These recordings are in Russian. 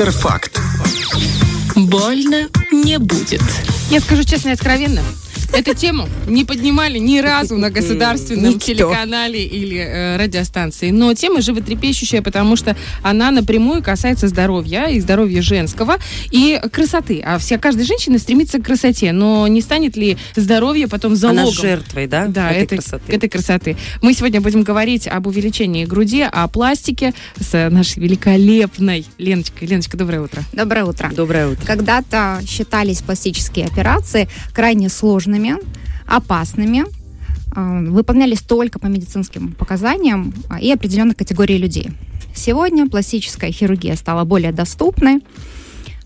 Доктор Факт. Больно не будет. Я скажу честно и откровенно, Эту тему не поднимали ни разу на государственном Никто. телеканале или э, радиостанции. Но тема животрепещущая, потому что она напрямую касается здоровья и здоровья женского и красоты. А вся каждая женщина стремится к красоте, но не станет ли здоровье потом залогом? Она жертвой, да? Да, этой этой, красоты. этой красоты. Мы сегодня будем говорить об увеличении груди, о пластике с нашей великолепной Леночкой. Леночка, доброе утро. Доброе утро. Доброе утро. Когда-то считались пластические операции крайне сложными, опасными, э, выполнялись только по медицинским показаниям а, и определенной категории людей. Сегодня пластическая хирургия стала более доступной,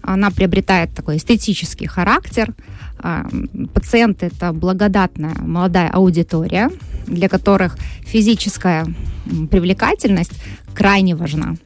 она приобретает такой эстетический характер. А, Пациенты – это благодатная молодая аудитория, для которых физическая привлекательность крайне важна.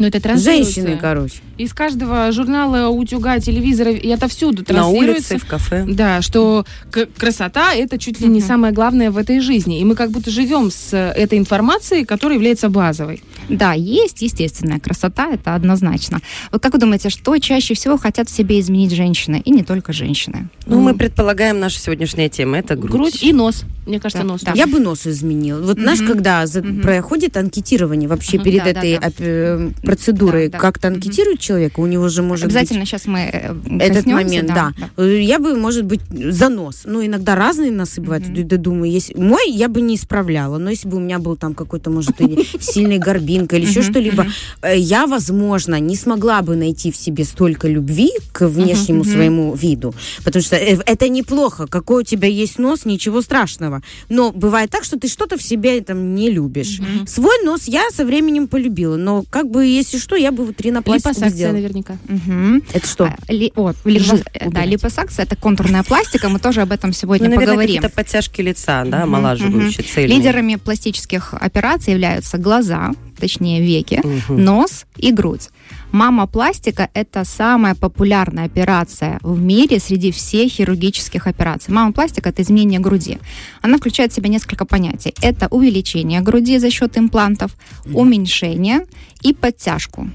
Но это транслируется Женщины, короче. из каждого журнала, утюга, телевизора и отовсюду На транслируется. улице, в кафе. Да, что к- красота это чуть ли не самое главное в этой жизни. И мы как будто живем с э, этой информацией, которая является базовой. Да, есть естественная красота, это однозначно. Вот как вы думаете, что чаще всего хотят в себе изменить женщины, и не только женщины? Ну, мы предполагаем, наша сегодняшняя тема это грудь. Грудь и нос. Мне кажется, Да, нос. да. Я бы нос изменила. Вот Мгм. знаешь, когда за- Мгм. проходит анкетирование вообще Мгм. перед Да, да, этой да. оп- процедурой, Да, да. как-то анкетируют человека, у него же может Обязательно сейчас мы э, быть этот момент, да. Э, Я бы, может быть, за нос. Ну, иногда разные носы бывают. Мгм. Да, думаю, если мой я бы не исправляла, но если бы у меня был там какой-то, может, сильный горбинка или еще что-либо, э, я, возможно, не смогла бы найти в себе столько любви к внешнему своему виду. Потому что это неплохо. Какой у тебя есть нос, ничего страшного. Но бывает так, что ты что-то в себе там не любишь. Свой нос я со временем полюбила, но как бы, если что, я бы вот ринопластику Липосакция сделала. наверняка. Мгм. Это что? А, ли- вот, липо- Жир да, липосакция это контурная пластика, мы тоже об этом сегодня Ну, наверное, поговорим. какие-то подтяжки лица, да, омолаживающие, цельные. Лидерами пластических операций являются глаза, точнее веки, Мгм. нос и грудь. Мама-пластика – это самая популярная операция в мире среди всех хирургических операций. Мама-пластика – это изменение груди. Она включает в себя несколько понятий. Это увеличение груди за счет имплантов, уменьшение и подтяжку.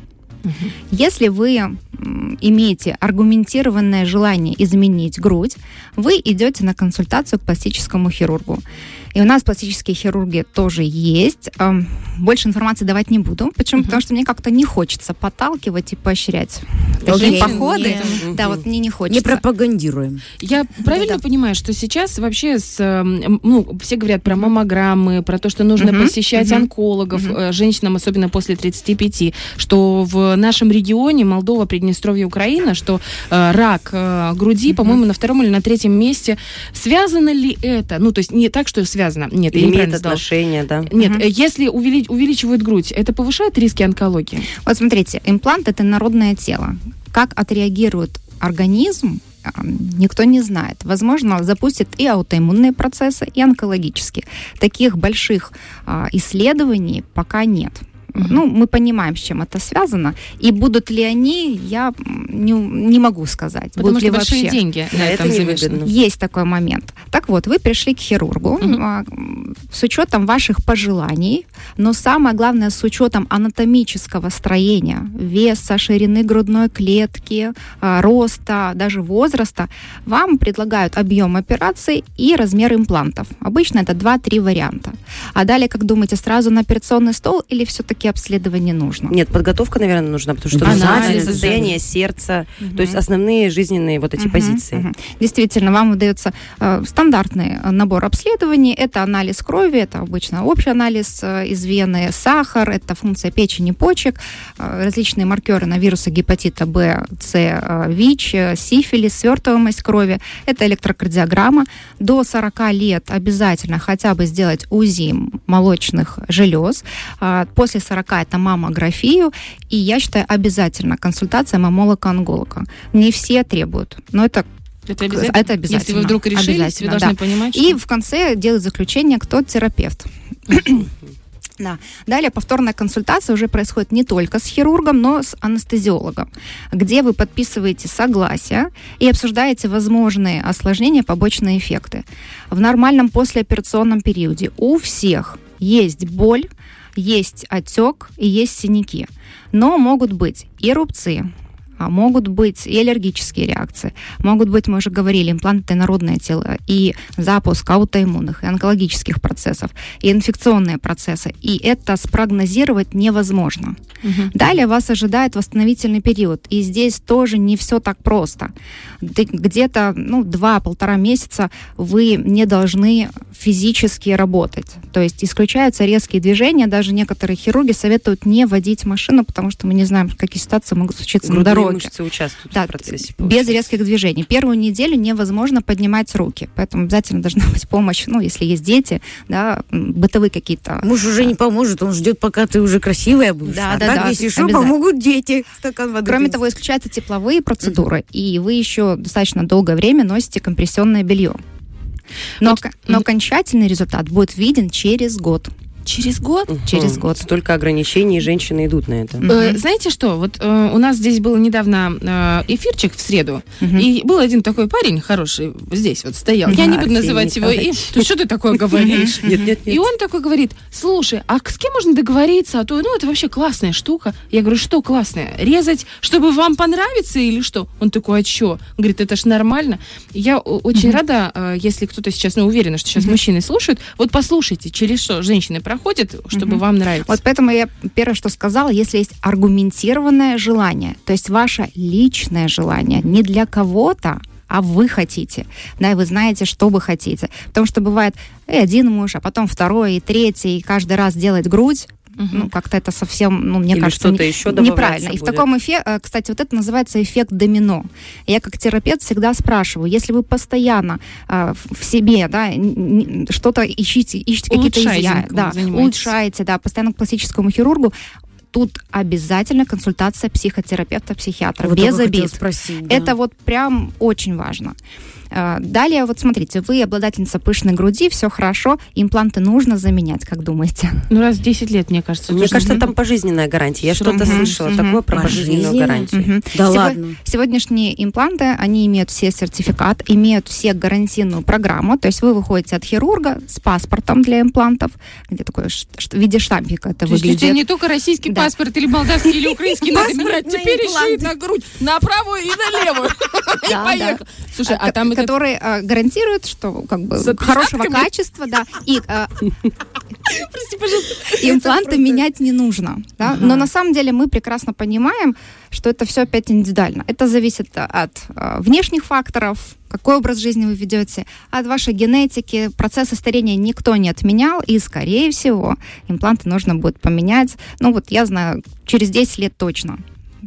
Если вы имеете аргументированное желание изменить грудь, вы идете на консультацию к пластическому хирургу. И у нас пластические хирурги тоже есть. Больше информации давать не буду. Почему? Потому что мне как-то не хочется подталкивать и поощрять такие походы. Мгм. Да, вот мне не Не хочется. пропагандируем. Я правильно понимаю, что сейчас вообще с, ну, все говорят про маммограммы, про то, что нужно Мгм, посещать мгм, онкологов, э, женщинам, особенно после 35, что в нашем регионе, Молдова, Приднестровье, Украина, что э, рак э, груди, Мгм. по-моему, на втором или на третьем месте. Связано ли это? Ну, то есть не так, что связано. Нет, я Имеет сказала. отношение, да. Нет, э, если увели- увеличивают грудь, это повышает риски онкологии? Вот смотрите, имплант это народное тело. Как отреагирует организм, а, никто не знает. Возможно, запустит и аутоиммунные процессы, и онкологические. Таких больших а, исследований пока нет. Ну, мы понимаем, с чем это связано. И будут ли они, я не, не могу сказать. Потому будут что ли большие вообще. деньги на Да, этом это. Есть такой момент. Так вот, вы пришли к хирургу м, с учетом ваших пожеланий, но самое главное с учетом анатомического строения, веса, ширины грудной клетки, а, роста, даже возраста. Вам предлагают объем операции и размер имплантов. Обычно это 2-3 варианта. А далее, как думаете, сразу на операционный стол или все-таки обследование нужно? Нет, подготовка, наверное, нужна, потому что да. состояние сердца, Мгм. то есть основные жизненные вот эти Мгм, позиции. мгм. Действительно, вам выдается э, стандартный э, набор обследований. Это анализ крови, это обычно общий анализ э, из вены, сахар, это функция печени, почек, э, различные маркеры на вирусы гепатита Б, С, э, ВИЧ, э, сифилис, свертываемость крови. Это электрокардиограмма. До 40 лет обязательно хотя бы сделать УЗИ молочных желез. А, После 40 это маммографию. И я считаю, обязательно консультация мамолога-онголога. Не все требуют, но это Это Это обязательно. Если вы вдруг решились, вы Обязательно, должны да. понимать, И что... в конце делает заключение, кто терапевт. Да. Далее повторная консультация уже происходит не только с хирургом, но с анестезиологом, где вы подписываете согласие и обсуждаете возможные осложнения, побочные эффекты. В нормальном послеоперационном периоде у всех есть боль, есть отек и есть синяки. Но могут быть и рубцы, а могут быть и аллергические реакции, могут быть, мы уже говорили, импланты инородное тело, и запуск аутоиммунных, и онкологических процессов, и инфекционные процессы. И это спрогнозировать невозможно. Мгм. Далее вас ожидает восстановительный период. И здесь тоже не все так просто. Где-то ну, два-полтора месяца вы не должны физически работать. То есть исключаются резкие движения. Даже некоторые хирурги советуют не водить машину, потому что мы не знаем, какие ситуации могут случиться на Грудные дороге. мышцы участвуют Да, в процессе. без получается. резких движений. Первую неделю невозможно поднимать руки, поэтому обязательно должна быть помощь, ну, если есть дети, да, бытовые какие-то. Муж уже не поможет, он ждет, пока ты уже красивая будешь. Да, а да, так, да, если что, помогут дети. Стакан воды. Кроме принести. того, исключаются тепловые процедуры, и вы еще достаточно долгое время носите компрессионное белье. Но, Вот, но окончательный результат будет виден через год. Через год? Мгм. через год. Столько ограничений, и женщины идут на это. Э, Знаете что, вот э, у нас здесь был недавно э, эфирчик в среду, Мгм. и был один такой парень хороший, здесь вот стоял. Я не буду называть его имя. Ты что ты такое говоришь? Нет, нет, И он такой говорит, слушай, а с кем можно договориться? А то, ну, это вообще классная штука. Я говорю, что классная? Резать, чтобы вам понравится или что? Он такой, а что? Говорит, это ж нормально. Я очень рада, э, если кто-то сейчас, ну, уверена, что сейчас мужчины слушают, вот послушайте, через что женщины проходят, чтобы вам нравится. Вот поэтому я первое, что сказала, если есть аргументированное желание, то есть ваше личное желание, не для кого-то, а вы хотите, да, и вы знаете, что вы хотите. Потому что бывает и один муж, а потом второй, и третий, и каждый раз делать грудь, ну, как-то это совсем, ну, мне Или кажется, не- еще неправильно. И в будет. таком эффекте, кстати, вот это называется эффект домино. Я как терапевт всегда спрашиваю, если вы постоянно а, в себе, да, что-то ищите, ищете какие-то изъяны, да, занимаетесь. улучшаете, да, постоянно к пластическому хирургу, тут обязательно консультация психотерапевта, психиатра, Вот без обид. спросить, да. Это вот прям очень важно. А, Далее, вот смотрите, вы обладательница пышной груди, все хорошо, импланты нужно заменять, как думаете? Ну, раз в 10 лет, мне кажется. Мне кажется, нужно. там пожизненная гарантия. Я Что что-то слышала такое про пожизненную гарантию. Да Сего- ладно. Сегодняшние импланты, они имеют все сертификат, имеют все гарантийную программу, то есть вы выходите от хирурга с паспортом для имплантов, где такое в виде штампика это То есть выглядит. тебя не только российский Да. паспорт или молдавский или украинский надо менять, теперь еще и на грудь, на правую и на левую. И Да, поехал. Слушай, а ко- там это который а, гарантирует, что как бы С хорошего качества, да, и а, Прости, пожалуйста. импланты менять не нужно, да? но на самом деле мы прекрасно понимаем, что это все опять индивидуально. Это зависит от а, внешних факторов, какой образ жизни вы ведете, от вашей генетики, процесса старения никто не отменял, и, скорее всего, импланты нужно будет поменять, ну вот я знаю, через 10 лет точно.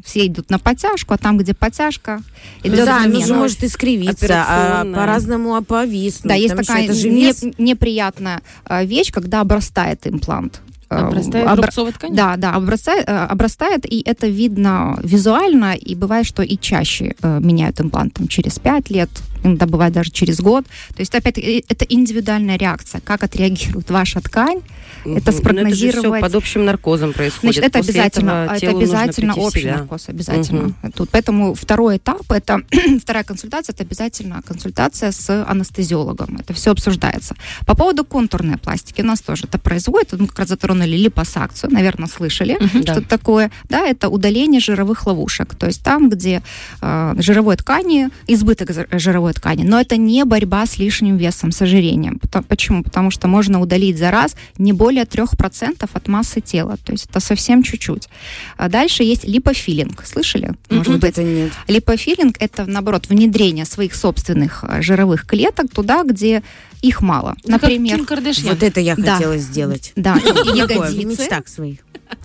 Все идут на подтяжку, а там, где подтяжка, идет да, замена. же может искривиться, а по-разному а повиснуть. Да, есть такая это же не- вес. неприятная э, вещь, когда обрастает имплант. Э, Обрастает обра- рубцовой тканью? Да, да, обрастает, э, обрастает, и это видно визуально, и бывает, что и чаще э, меняют имплант там, через 5 лет, иногда бывает даже через год. То есть, опять это индивидуальная реакция, как отреагирует ваша ткань, это Мгм. Ну, Это же спрогнозировать. все под общим наркозом происходит. Значит, это После обязательно, это обязательно общий себя. наркоз, обязательно. Тут, поэтому второй этап, это вторая консультация, это обязательно консультация с анестезиологом. Это все обсуждается. По поводу контурной пластики у нас тоже это производит. Мы как раз затронули липосакцию, наверное, слышали, Да. что это такое. Да, это удаление жировых ловушек. То есть там, где э, жировой ткани, избыток жи- жировой ткани, но это не борьба с лишним весом, с ожирением. Почему? Потому что можно удалить за раз не более 3% от массы тела. То есть это совсем чуть-чуть. А дальше есть липофилинг. Слышали? Может Вот быть, это нет. Липофилинг – это, наоборот, внедрение своих собственных э, жировых клеток туда, где их мало. Ну, как Например. Вот это я Да. хотела сделать. да, ягодицы, мечтах своих.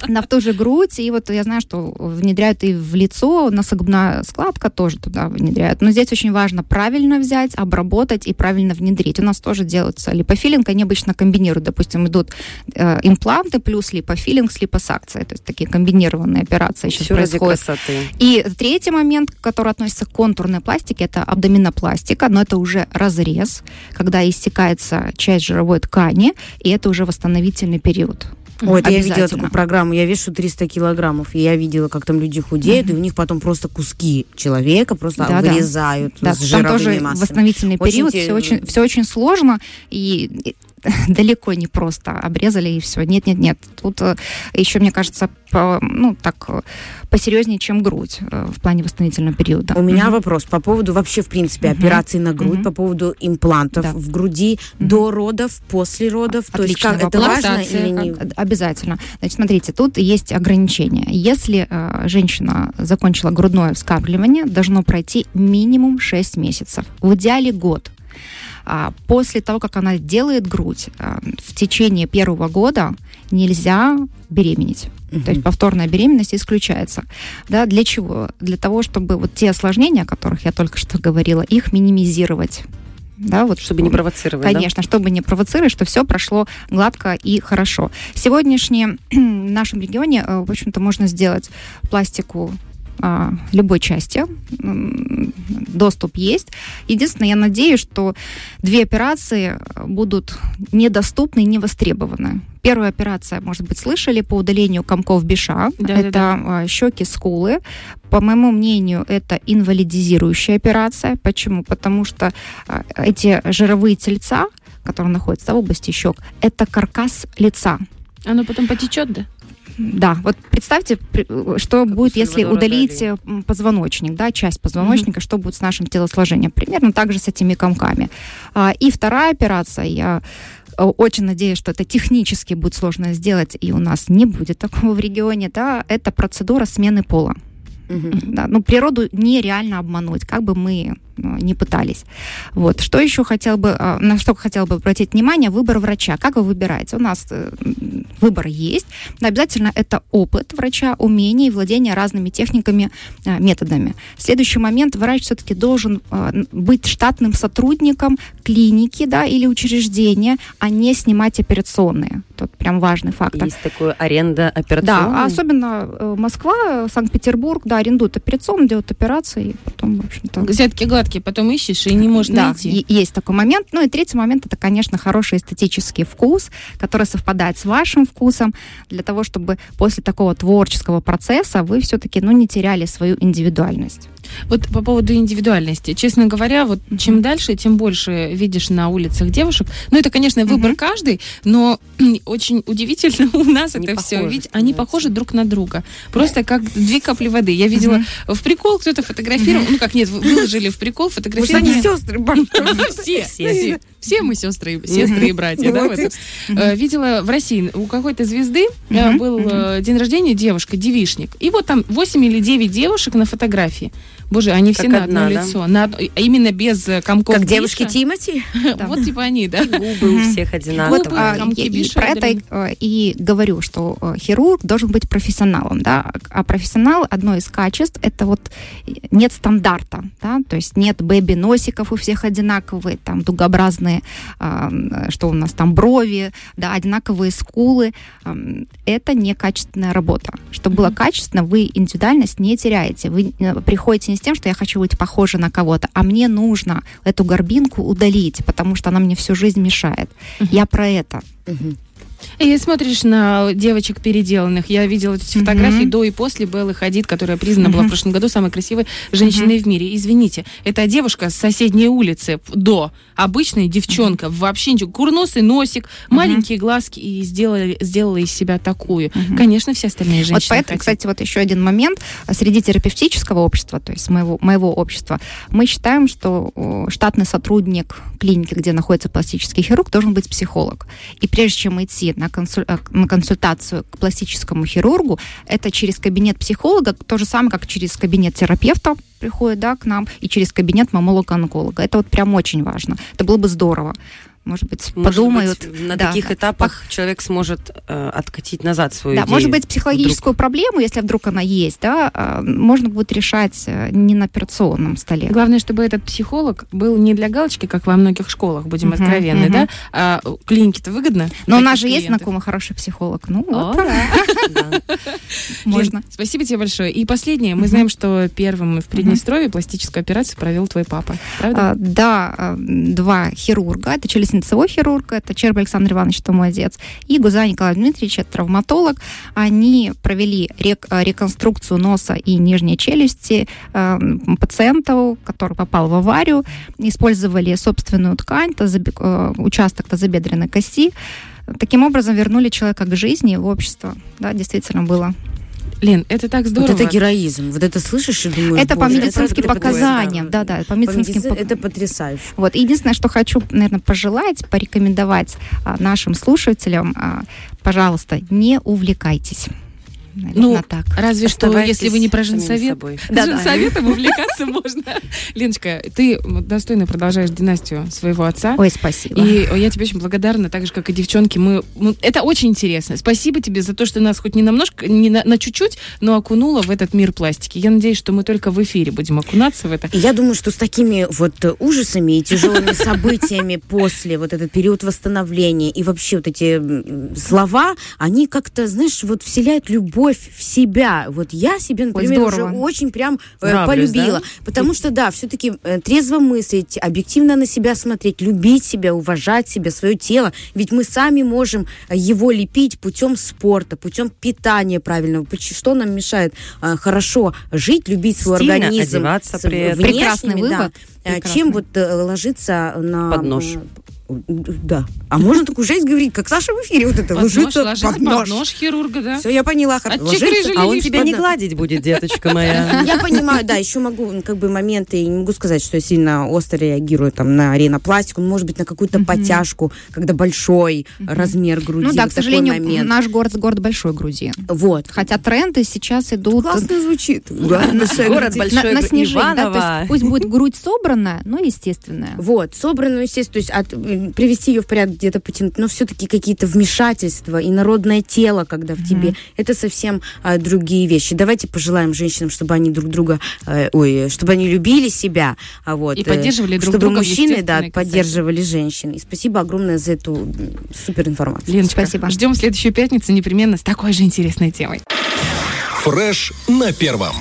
на в ту же грудь, и вот я знаю, что внедряют и в лицо, носогубная складка тоже туда внедряют. Но здесь очень важно правильно взять, обработать и правильно внедрить. У нас тоже делается липофилинг, они обычно комбинируют, допустим, идут э, импланты плюс липофилинг с липосакцией, то есть такие комбинированные операции сейчас Все ради происходят. красоты. И третий момент, который относится к контурной пластике, это абдоминопластика, но это уже разрез, когда иссякается часть жировой ткани, и это уже восстановительный период. Ой, это я видела такую программу, я вешу 300 килограммов, и я видела, как там люди худеют, и у них потом просто куски человека просто Да-да. вырезают Да, с там жировыми тоже массами. восстановительный Очень период, те- все очень, все очень сложно, и далеко не просто обрезали и все. Нет, нет, нет. Тут э, еще, мне кажется, по, ну так э, посерьезнее, чем грудь э, в плане восстановительного периода. У меня Мгм. вопрос по поводу вообще, в принципе, Мгм. операций на грудь, Мгм. по поводу имплантов Да. в груди Мгм. до родов, после родов. То есть как это вопрос. важно Лактация, или не? Обязательно. Значит, смотрите, тут есть ограничения. Если э, женщина закончила грудное вскармливание, должно пройти минимум 6 месяцев. В идеале год. А после того, как она делает грудь, а, в течение первого года нельзя беременеть. То есть повторная беременность исключается. Да, для чего? Для того, чтобы вот те осложнения, о которых я только что говорила, их минимизировать. Да, вот Чтобы не провоцировать, да? Конечно, чтобы не провоцировать, что все прошло гладко и хорошо. Сегодняшнее в нашем регионе, э, в общем-то, можно сделать пластику а, любой части. Доступ есть. Единственное, я надеюсь, что две операции э, будут недоступны и не востребованы. Первая операция, может быть, слышали по удалению комков биша. Да-да-да. это а, щеки, скулы. По моему мнению, это инвалидизирующая операция. Почему? Потому что а, эти жировые тельца, которые находятся в области щек, это каркас лица. Оно потом потечет, да? Да, вот представьте, при- что будет, если удалить Дали. э, м, позвоночник, да, часть позвоночника, что будет с нашим телосложением. Примерно так же с этими комками. А, И вторая операция, я э, очень надеюсь, что это технически будет сложно сделать, и у нас не будет такого в регионе, да, это процедура смены пола. Мгм. Да, ну, природу нереально обмануть, как бы мы не пытались. Вот. Что еще хотел бы, а, на что хотел бы обратить внимание, выбор врача. Как вы выбираете? У нас э, выбор есть. Но обязательно это опыт врача, умение и владение разными техниками, методами. Следующий момент, врач все-таки должен быть штатным сотрудником клиники да, или учреждения, а не снимать операционные. Тут прям важный фактор. Есть такое аренда операционной. Да, особенно э, Москва, э, Санкт-Петербург, да, арендуют операционную, делают операции, и потом, в общем-то... Взятки гладкие, потом ищешь и не можешь Да, найти. есть такой момент. Ну и третий момент это, конечно, хороший эстетический вкус, который совпадает с вашим вкусом, для того, чтобы после такого творческого процесса вы все-таки ну, не теряли свою индивидуальность. Вот по поводу индивидуальности. Честно говоря, вот чем дальше, тем больше видишь на улицах девушек. Ну, это, конечно, выбор Мгм. каждый, но очень удивительно у нас Они это все. похожи Ведь они похожи друг на друга. Просто как две капли воды. Я видела в прикол, кто-то фотографировал, ну как нет, вы- выложили в прикол что, фотографирование. не сестры, Все, Все. Все, мы сестры, сестры и братья, да. Э, Видела в России у какой-то звезды э, был э, день рождения девушка, девишник. И вот там 8 или 9 девушек на фотографии. Боже, они все на одно лицо. На одно- именно без комков Как девушки Тимати? Вот типа они, да? Губы у всех одинаковые. А, про это и говорю, что хирург должен быть профессионалом, да, а профессионал одно из качеств это вот нет стандарта, да, то есть нет бэби-носиков у всех одинаковые, там дугообразные, м, что у нас там брови, да, одинаковые скулы, это не качественная работа. Чтобы было качественно, вы индивидуальность не теряете, вы э, приходите не с тем, что я хочу быть похожа на кого-то, а мне нужно эту горбинку удалить, потому что она мне всю жизнь мешает. Я про это. И смотришь на девочек переделанных. Я видела эти фотографии до и после Беллы Хадид, которая признана была в прошлом году самой красивой женщиной в мире. Извините, это девушка с соседней улицы до. Обычная девчонка, вообще ничего. Курносый носик, маленькие глазки и сделала, сделала из себя такую. Конечно, все остальные женщины Вот поэтому, хотят. кстати, вот еще один момент. Среди терапевтического общества, то есть моего, моего общества, мы считаем, что штатный сотрудник клиники, где находится пластический хирург, должен быть психолог. И прежде чем идти на, консуль- э, на консультацию к пластическому хирургу, это через кабинет психолога, то же самое, как через кабинет терапевта приходит да, к нам, и через кабинет мамолога-онколога. Это вот прям очень важно. Это было бы здорово. Может быть, Может подумают. быть, на да, таких этапах человек сможет э, откатить назад свою Да, идею. может быть, психологическую проблему, если вдруг она есть, да, а, можно будет решать э, не на операционном столе. Главное, чтобы этот психолог был не для галочки, как во многих школах, будем Мгм, откровенны, мгм. да? А клинике-то выгодно. Но у нас же есть клиентов. знакомый хороший психолог. Ну, О, вот, да. Можно. Лен, спасибо тебе большое. И последнее. Мы знаем, что первым в Приднестровье пластическую операцию провел твой папа. Правда? А, Да, а, два хирурга, это хирург, это Черб Александр Иванович, отец, и Гуза Николай Дмитриевич, это травматолог. Они провели рек- э, реконструкцию носа и нижней челюсти э, пациенту, который попал в аварию, использовали собственную ткань, тазобе- э, участок тазобедренной кости. Таким образом вернули человека к жизни, в общество. Да, действительно было. Лен, это так здорово. Вот это героизм. Вот это слышишь и думаешь, это по медицинским это показаниям, да, да, по По медицинским медици- пок- Это потрясающе. Вот. Единственное, что хочу, наверное, пожелать, порекомендовать а, нашим слушателям, а, пожалуйста, не увлекайтесь. Наверное, Ну, так. Разве что, если вы не про женсовет. Да, Женсоветом увлекаться можно. Леночка, ты достойно продолжаешь династию своего отца. Ой, спасибо. И я тебе очень благодарна, так же, как и девчонки. Мы, мы- это очень интересно. Спасибо тебе за то, что нас хоть не намножко, не на, на чуть-чуть, но окунула в этот мир пластики. Я надеюсь, что мы только в эфире будем окунаться в это. Я думаю, что с такими вот ужасами и тяжелыми событиями после вот этот период восстановления и вообще вот эти слова, они как-то, знаешь, вот вселяют любовь в себя. Вот я себе, например, уже здорово. очень прям э, Нравлюсь, полюбила. Потому что, да, все-таки трезво мыслить, объективно на себя смотреть, любить себя, уважать себя, свое тело. Ведь мы сами можем э, его лепить путем спорта, путем питания правильного. Что нам мешает э, хорошо жить, любить свой Стильно организм? одеваться при внешними, Прекрасный да. вывод. Э, Прекрасный. Чем вот э, ложиться на... Под нож. Да. А можно такую жесть говорить, как Саша в эфире вот это, Под нож, ложиться ложиться под под нож. хирурга, да? Все, я поняла. хор- ложиться- А он тебя под не гладить будет, деточка моя. Я понимаю, да, еще могу, как бы, моменты, не могу сказать, что я сильно остро реагирую там на ринопластику, ну, может быть, на какую-то подтяжку, когда большой размер груди. ну да, к такой сожалению, момент. наш город город большой груди. Вот. Хотя тренды сейчас идут Классно звучит. Город на, большой на снижение. да, пусть будет грудь собранная, но естественная. Вот, собранную, естественно, то есть от, привести ее в порядок, где-то потянуть, но все-таки какие-то вмешательства и народное тело, когда в тебе, это совсем а, другие вещи. Давайте пожелаем женщинам, чтобы они друг друга, э, ой, чтобы они любили себя, а вот, И э, поддерживали друг чтобы друга мужчины, да, красоте. поддерживали женщин. И спасибо огромное за эту супер информацию. Леночка, Спасибо. ждем следующую пятницу непременно с такой же интересной темой. Фреш на первом.